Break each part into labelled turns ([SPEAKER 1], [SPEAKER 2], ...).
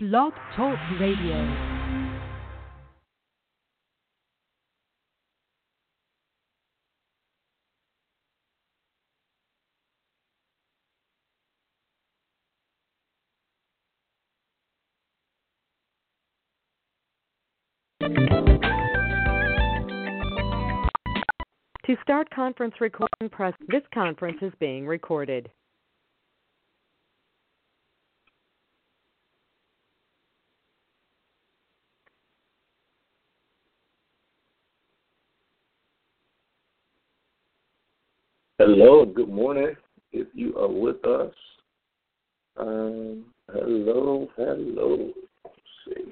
[SPEAKER 1] Blog Talk Radio. To start conference recording, press this conference is being recorded.
[SPEAKER 2] Hello, good morning. If you are with us, um, hello, hello. Let's see.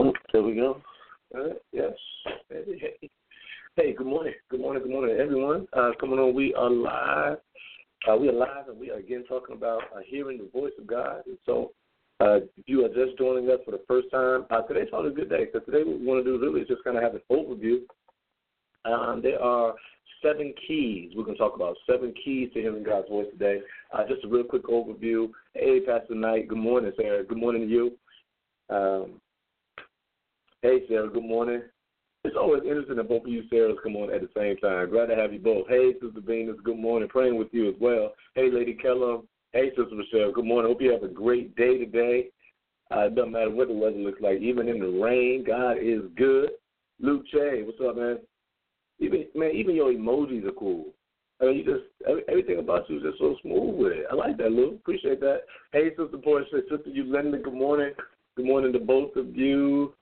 [SPEAKER 2] Oh, there we go. Uh, yes. Hey, hey. hey, good morning. Good morning. Good morning, everyone. Uh, coming on, we are live. Uh, we are live, and we are again talking about uh, hearing the voice of God. And so, uh, if you are just joining us for the first time, uh, today's probably a good day because today what we want to do really is just kind of have an overview. Um, there are seven keys we're going to talk about. Seven keys to hearing God's voice today. Uh, just a real quick overview. Hey, Pastor Knight. Good morning, Sarah. Good morning to you. Um, hey, Sarah. Good morning. It's always interesting that both of you Sarahs come on at the same time. Glad to have you both. Hey, Sister Venus, good morning. Praying with you as well. Hey, Lady Keller. Hey, Sister Michelle, good morning. Hope you have a great day today. Uh, it doesn't matter what the weather looks like. Even in the rain, God is good. Luke Che, what's up, man? Even man, even your emojis are cool. I mean, you just everything about you is just so smooth with it. I like that, Luke. Appreciate that. Hey, Sister Portia, Sister Yolanda, good morning. Good morning to both of you.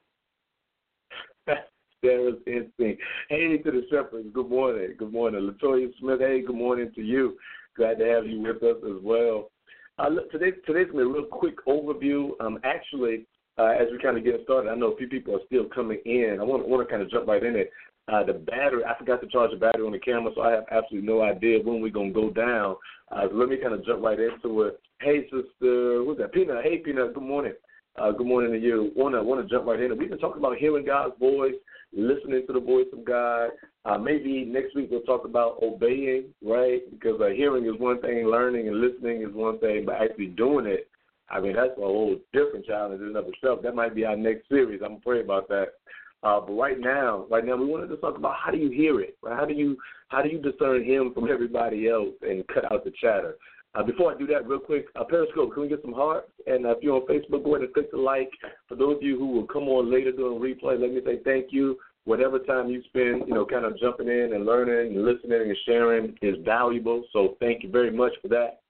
[SPEAKER 2] Sarah's instinct. Hey to the shepherds, good morning. Good morning. Latoya Smith, hey, good morning to you. Glad to have you with us as well. Uh, look, today, today's going to be a real quick overview. Um, actually, uh, as we kind of get started, I know a few people are still coming in. I want, to kind of jump right in it. Uh, the battery, I forgot to charge the battery on the camera, so I have absolutely no idea when we're going to go down. Uh, so let me kind of jump right into it. Hey, sister, who's that? Peanut. Hey, Peanut, good morning. Uh, good morning to you. Want to want to jump right in. We've been talking about hearing God's voice, listening to the voice of God. Uh, maybe next week we'll talk about obeying, right? Because uh, hearing is one thing, learning and listening is one thing, but actually doing it, I mean, that's a whole different challenge in and of itself. That might be our next series. I'm afraid about that. Uh, but right now, right now, we wanted to talk about how do you hear it? Right? How do you how do you discern him from everybody else and cut out the chatter? Uh, before I do that, real quick, uh, Periscope, can we get some hearts? And uh, if you're on Facebook, go ahead and click the like. For those of you who will come on later during replay, let me say thank you. Whatever time you spend, you know, kind of jumping in and learning and listening and sharing is valuable. So thank you very much for that.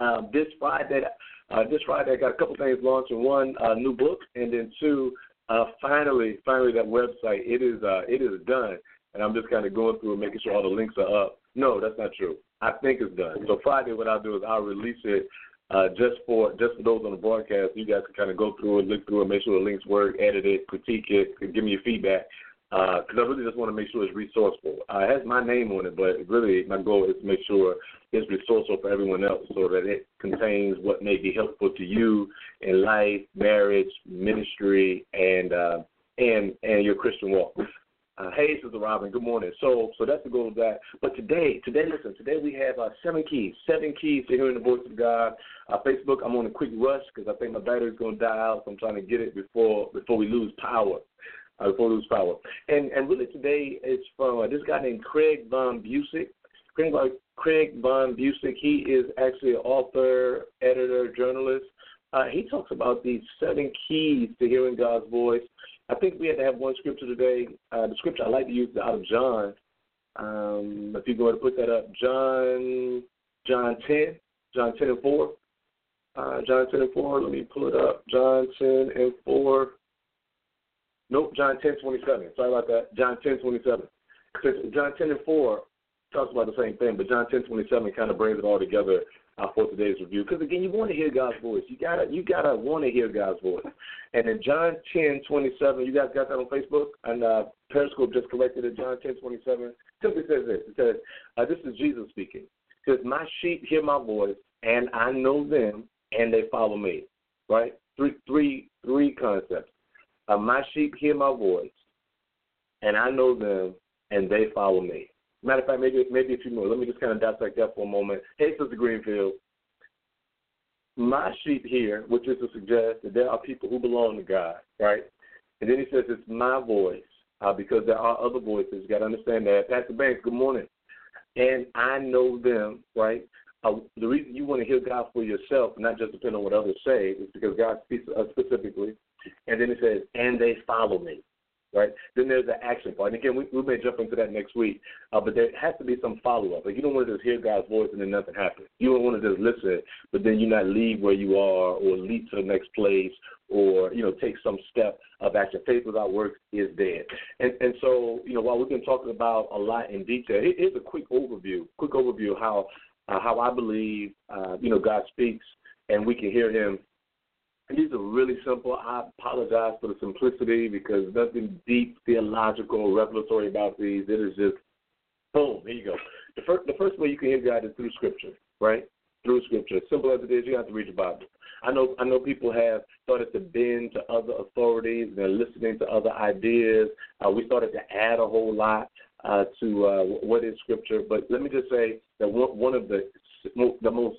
[SPEAKER 2] Um, this Friday, uh, this Friday, I got a couple things launching. One, a new book, and then two, uh, finally, finally, that website it is uh, it is done, and I'm just kind of going through and making sure all the links are up. No, that's not true. I think it's done. So Friday, what I'll do is I'll release it uh, just for just for those on the broadcast. You guys can kind of go through it, look through it, make sure the links work, edit it, critique it, give me your feedback. Because uh, I really just want to make sure it's resourceful. Uh, it has my name on it, but really my goal is to make sure it's resourceful for everyone else, so that it contains what may be helpful to you in life, marriage, ministry, and uh, and and your Christian walk. Uh, hey, is Robin. Good morning. So, so that's the goal of that. But today, today, listen. Today we have uh, seven keys. Seven keys to hearing the voice of God. Uh, Facebook. I'm on a quick rush because I think my battery's going to die out. So I'm trying to get it before before we lose power. Uh, before we lose power. And and really today it's from uh, this guy named Craig Von Buseck. Craig, Craig Von Buseck. He is actually an author, editor, journalist. Uh, he talks about these seven keys to hearing God's voice. I think we had to have one scripture today. Uh, the scripture I like to use is out of John. Um, if you go ahead and put that up, John, John ten, John ten and four, uh, John ten and four. Let me pull it up. John ten and four. Nope, John ten twenty seven. Sorry about that. John ten twenty seven. John ten and four talks about the same thing, but John ten twenty seven kind of brings it all together uh, for today's review. Because again, you want to hear God's voice. You gotta you gotta want to hear God's voice. And in John ten twenty seven, you guys got that on Facebook and uh, Periscope just corrected it. John ten twenty seven simply says this. It says, uh, "This is Jesus speaking. It says, My sheep hear my voice, and I know them, and they follow me." Right? Three three three concepts. Uh, my sheep hear my voice, and I know them, and they follow me. Matter of fact, maybe maybe a few more. Let me just kind of dissect that for a moment. Hey, Sister Greenfield. My sheep here, which is to suggest that there are people who belong to God, right? And then he says it's my voice uh, because there are other voices. You got to understand that. Pastor Banks, good morning. And I know them, right? Uh, the reason you want to hear God for yourself, not just depend on what others say, is because God speaks to us specifically. And then it says, and they follow me right? Then there's the action part. And again, we, we may jump into that next week, uh, but there has to be some follow up. Like you don't want to just hear God's voice and then nothing happens. You don't want to just listen, but then you not leave where you are or leap to the next place or you know take some step of action. Faith without works is dead. And and so you know while we've been talking about a lot in detail, here's a quick overview, quick overview how uh, how I believe uh, you know God speaks and we can hear Him these are really simple. I apologize for the simplicity because nothing deep, theological, revelatory about these. It is just boom. Here you go. The first, the first way you can hear God is through Scripture, right? Through Scripture. As simple as it is, you have to read the Bible. I know, I know people have started to bend to other authorities. They're listening to other ideas. Uh, we started to add a whole lot uh, to uh, what is Scripture. But let me just say that one, one of the the most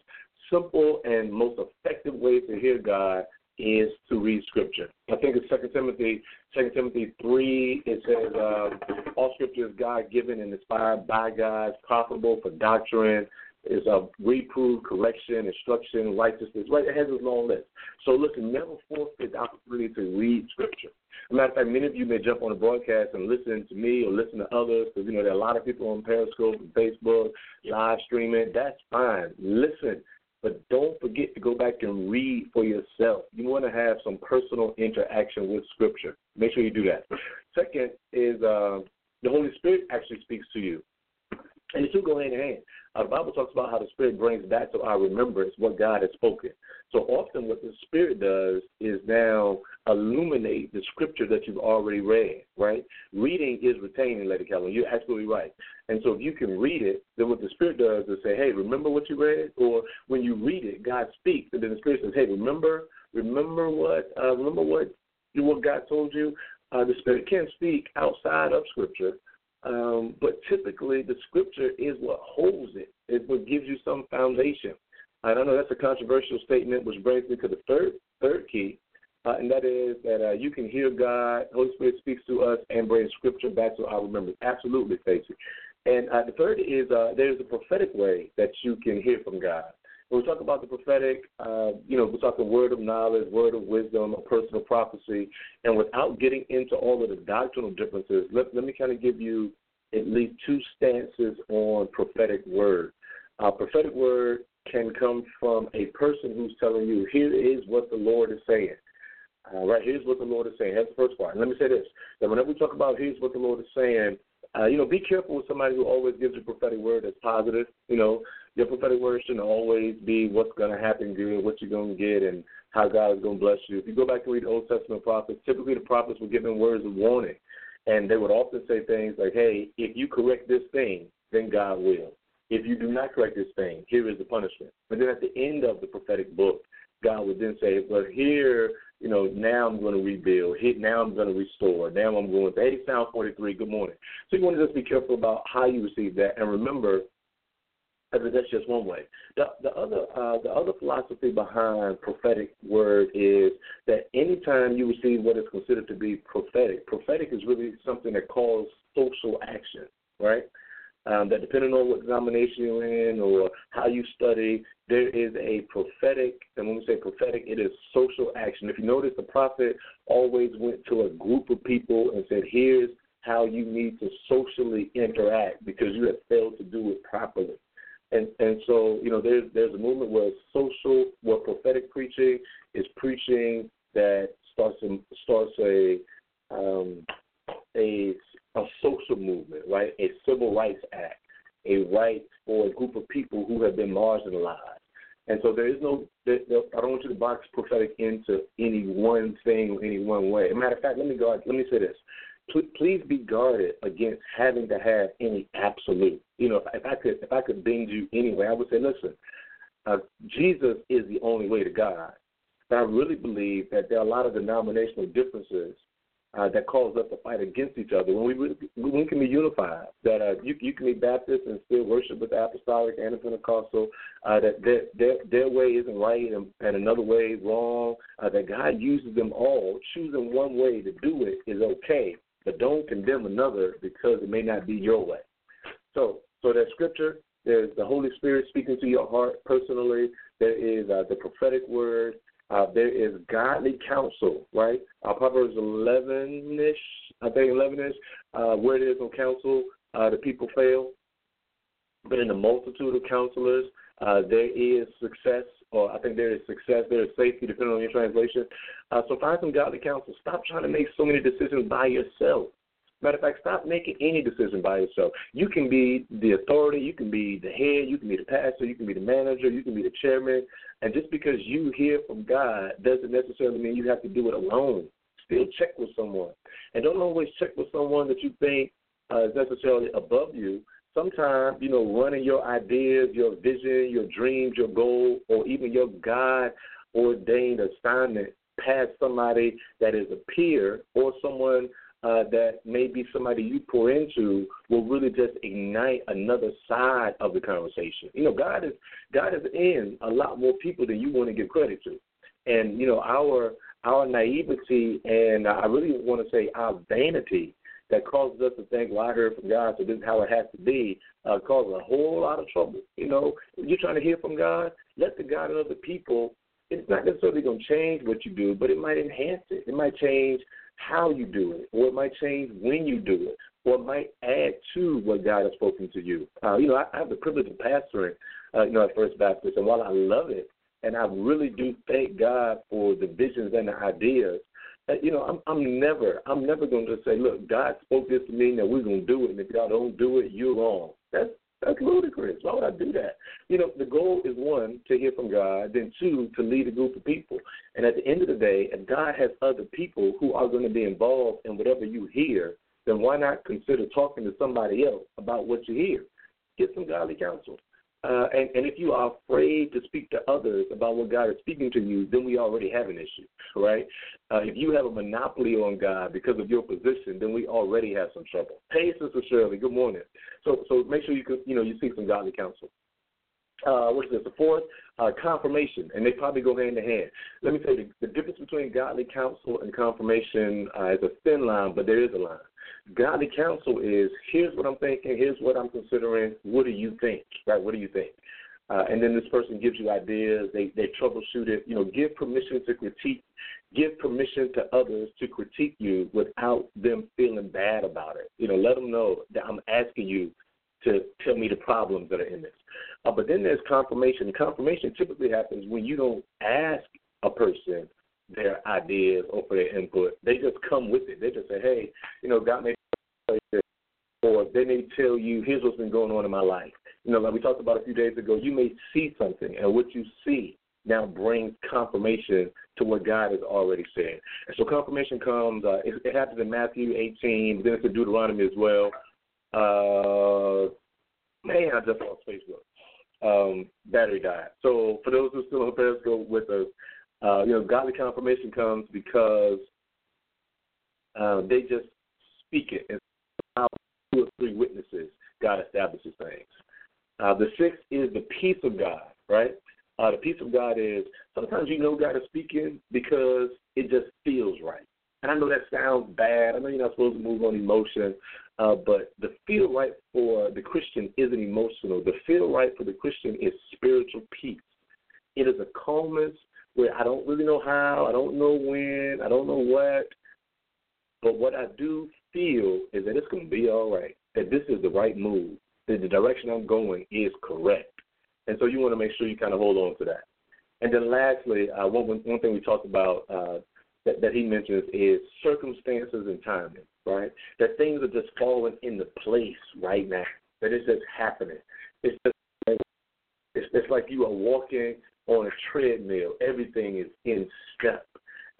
[SPEAKER 2] simple and most effective ways to hear God is to read scripture. I think it's Second Timothy, Second Timothy three. It says uh, all scripture is God given and inspired by God, profitable for doctrine, is a reproof, correction, instruction, righteousness. Right, it has a long list. So listen, never forfeit the opportunity to read scripture. As a matter of fact, many of you may jump on the broadcast and listen to me or listen to others because you know there are a lot of people on Periscope and Facebook live streaming. That's fine. Listen but don't forget to go back and read for yourself. You want to have some personal interaction with Scripture. Make sure you do that. Second is uh, the Holy Spirit actually speaks to you. And the two go hand in hand. Uh, the Bible talks about how the Spirit brings back to our remembrance what God has spoken. So often, what the Spirit does is now illuminate the scripture that you've already read, right? Reading is retaining, Lady Calvin. You're absolutely right. And so, if you can read it, then what the Spirit does is say, hey, remember what you read? Or when you read it, God speaks, and then the Spirit says, hey, remember, remember what, uh, remember what, what God told you? Uh, the Spirit can speak outside of Scripture, um, but typically, the scripture is what holds it. It what gives you some foundation. I don't know that's a controversial statement, which brings me to the third third key, uh, and that is that uh, you can hear God, Holy Spirit speaks to us, and bring Scripture back to our remembrance. Absolutely, Stacey. And uh, the third is uh, there's a prophetic way that you can hear from God. When we talk about the prophetic, uh, you know, we're talking word of knowledge, word of wisdom, a personal prophecy. And without getting into all of the doctrinal differences, let, let me kind of give you at least two stances on prophetic word. Uh, prophetic word can come from a person who's telling you, here is what the Lord is saying. Uh, right, here's what the Lord is saying. That's the first part. And let me say this: that whenever we talk about here's what the Lord is saying, uh, you know, be careful with somebody who always gives a prophetic word that's positive. You know, your prophetic word shouldn't always be what's going to happen good, what you're going to get, and how God is going to bless you. If you go back and read Old Testament prophets, typically the prophets were given words of warning, and they would often say things like, "Hey, if you correct this thing, then God will. If you do not correct this thing, here is the punishment." But then at the end of the prophetic book, God would then say, "But here you know, now I'm going to rebuild. Now I'm going to restore. Now I'm going to 80 Sound 43. Good morning. So you want to just be careful about how you receive that, and remember, that's just one way. The, the other uh, the other philosophy behind prophetic word is that anytime you receive what is considered to be prophetic, prophetic is really something that calls social action, right? um, that depending on what denomination you're in or how you study, there is a prophetic, and when we say prophetic, it is social action. If you notice, the prophet always went to a group of people and said, here's how you need to socially interact because you have failed to do it properly. And and so you know there's there's a movement where social where prophetic preaching is preaching that starts a, starts a um, a a social movement, right? A civil rights act, a right for a group of people who have been marginalized. And so there is no, there, there, I don't want you to box prophetic into any one thing or any one way. As a matter of fact, let me go. Let me say this: please be guarded against having to have any absolute. You know, if, I could, if I could bend you anyway, I would say, listen, uh, Jesus is the only way to God. But I really believe that there are a lot of denominational differences uh, that cause us to fight against each other when we when we can be unified. That uh, you you can be Baptist and still worship with the Apostolic and the Pentecostal. Uh, that their, their their way isn't right and, and another way wrong. Uh, that God uses them all. Choosing one way to do it is okay, but don't condemn another because it may not be your way. So so that scripture. There's the Holy Spirit speaking to your heart personally. There is uh, the prophetic word. Uh, there is godly counsel, right? Uh, Proverbs 11 ish, I think 11 ish, uh, where there's no counsel, uh, the people fail. But in the multitude of counselors, uh, there is success, or I think there is success, there is safety, depending on your translation. Uh, so find some godly counsel. Stop trying to make so many decisions by yourself. Matter of fact, stop making any decision by yourself. You can be the authority, you can be the head, you can be the pastor, you can be the manager, you can be the chairman. And just because you hear from God doesn't necessarily mean you have to do it alone. Still check with someone. And don't always check with someone that you think uh, is necessarily above you. Sometimes, you know, running your ideas, your vision, your dreams, your goal, or even your God ordained assignment past somebody that is a peer or someone uh, that maybe somebody you pour into will really just ignite another side of the conversation. You know, God is God is in a lot more people than you want to give credit to, and you know our our naivety and I really want to say our vanity that causes us to think, well, I heard from God, so this is how it has to be, uh, causes a whole lot of trouble. You know, you're trying to hear from God, let the God of other people. It's not necessarily going to change what you do, but it might enhance it. It might change how you do it, or it might change when you do it, or it might add to what God has spoken to you. Uh, you know, I, I have the privilege of pastoring, uh, you know, at First Baptist, and while I love it, and I really do thank God for the visions and the ideas. Uh, you know, I'm, I'm never, I'm never going to say, look, God spoke this to me, now we're going to do it, and if y'all don't do it, you're wrong. That's that's ludicrous. Why would I do that? You know, the goal is one, to hear from God, then two, to lead a group of people. And at the end of the day, if God has other people who are going to be involved in whatever you hear, then why not consider talking to somebody else about what you hear? Get some godly counsel. Uh, and, and if you are afraid to speak to others about what God is speaking to you, then we already have an issue, right? Uh, if you have a monopoly on God because of your position, then we already have some trouble. Hey, Sister Shirley, good morning. So, so make sure you can, you know you seek some godly counsel. Uh, what's this? The fourth, uh, confirmation, and they probably go hand in hand. Let me tell you, the, the difference between godly counsel and confirmation uh, is a thin line, but there is a line. Godly counsel is here's what I'm thinking, here's what I'm considering. What do you think? Right? What do you think? Uh, and then this person gives you ideas. They they troubleshoot it. You know, give permission to critique. Give permission to others to critique you without them feeling bad about it. You know, let them know that I'm asking you to tell me the problems that are in this. Uh, but then there's confirmation. Confirmation typically happens when you don't ask a person their ideas or for their input. They just come with it. They just say, hey, you know, God you this. Or they may tell you, here's what's been going on in my life. You know, like we talked about a few days ago, you may see something, and what you see now brings confirmation to what God has already said. And so confirmation comes, uh, it, it happens in Matthew 18, but then it's in Deuteronomy as well. Uh, man, I just lost Facebook. Um, battery died. So for those who still on Periscope with us, uh, you know, godly confirmation comes because uh, they just speak it, and two or three witnesses, God establishes things. Uh, the sixth is the peace of God, right? Uh, the peace of God is sometimes you know God is speaking because it just feels right. And I know that sounds bad. I know you're not supposed to move on emotion, uh, but the feel right for the Christian isn't emotional. The feel right for the Christian is spiritual peace. It is a calmness where I don't really know how, I don't know when, I don't know what, but what I do feel is that it's going to be all right, that this is the right move, that the direction I'm going is correct. And so you want to make sure you kind of hold on to that. And then lastly, uh, one, one thing we talked about uh, that, that he mentions is circumstances and timing, right? That things are just falling into place right now, that it's just happening. It's just it's, it's like you are walking on a treadmill. Everything is in step.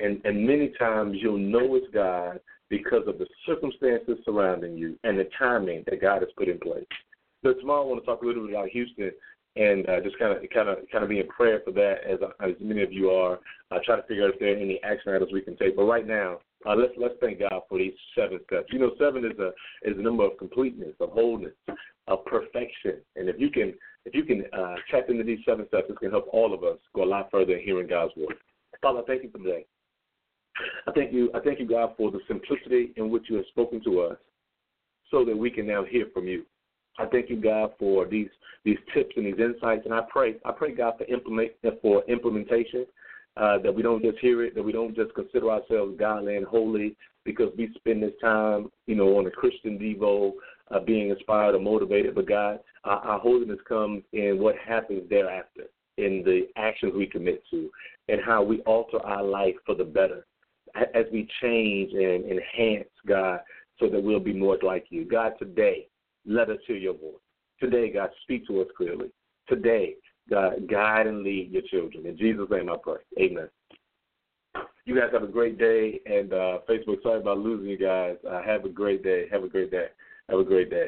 [SPEAKER 2] And, and many times you'll know it's God because of the circumstances surrounding you and the timing that God has put in place. So tomorrow I want to talk a little bit about Houston and uh, just kind of kind of kind of be in prayer for that as as many of you are. Uh, try to figure out if there are any action items we can take. But right now, Uh, let's let's thank God for these seven steps. You know, seven is a is a number of completeness, of wholeness, of perfection. And if you can if you can uh, tap into these seven steps, it can help all of us go a lot further in hearing God's word. Father, I thank you for today. I thank you. I thank you, God, for the simplicity in which you have spoken to us, so that we can now hear from you. I thank you, God, for these these tips and these insights, and I pray, I pray, God, for implement for implementation uh, that we don't just hear it, that we don't just consider ourselves godly and holy because we spend this time, you know, on a Christian Devo, uh, being inspired or motivated. But God, our, our holiness comes in what happens thereafter, in the actions we commit to, and how we alter our life for the better as we change and enhance, God, so that we'll be more like you. God, today, let us hear your voice. Today, God, speak to us clearly. Today, God, guide and lead your children. In Jesus' name I pray. Amen. You guys have a great day. And uh, Facebook, sorry about losing you guys. Uh, have a great day. Have a great day. Have a great day.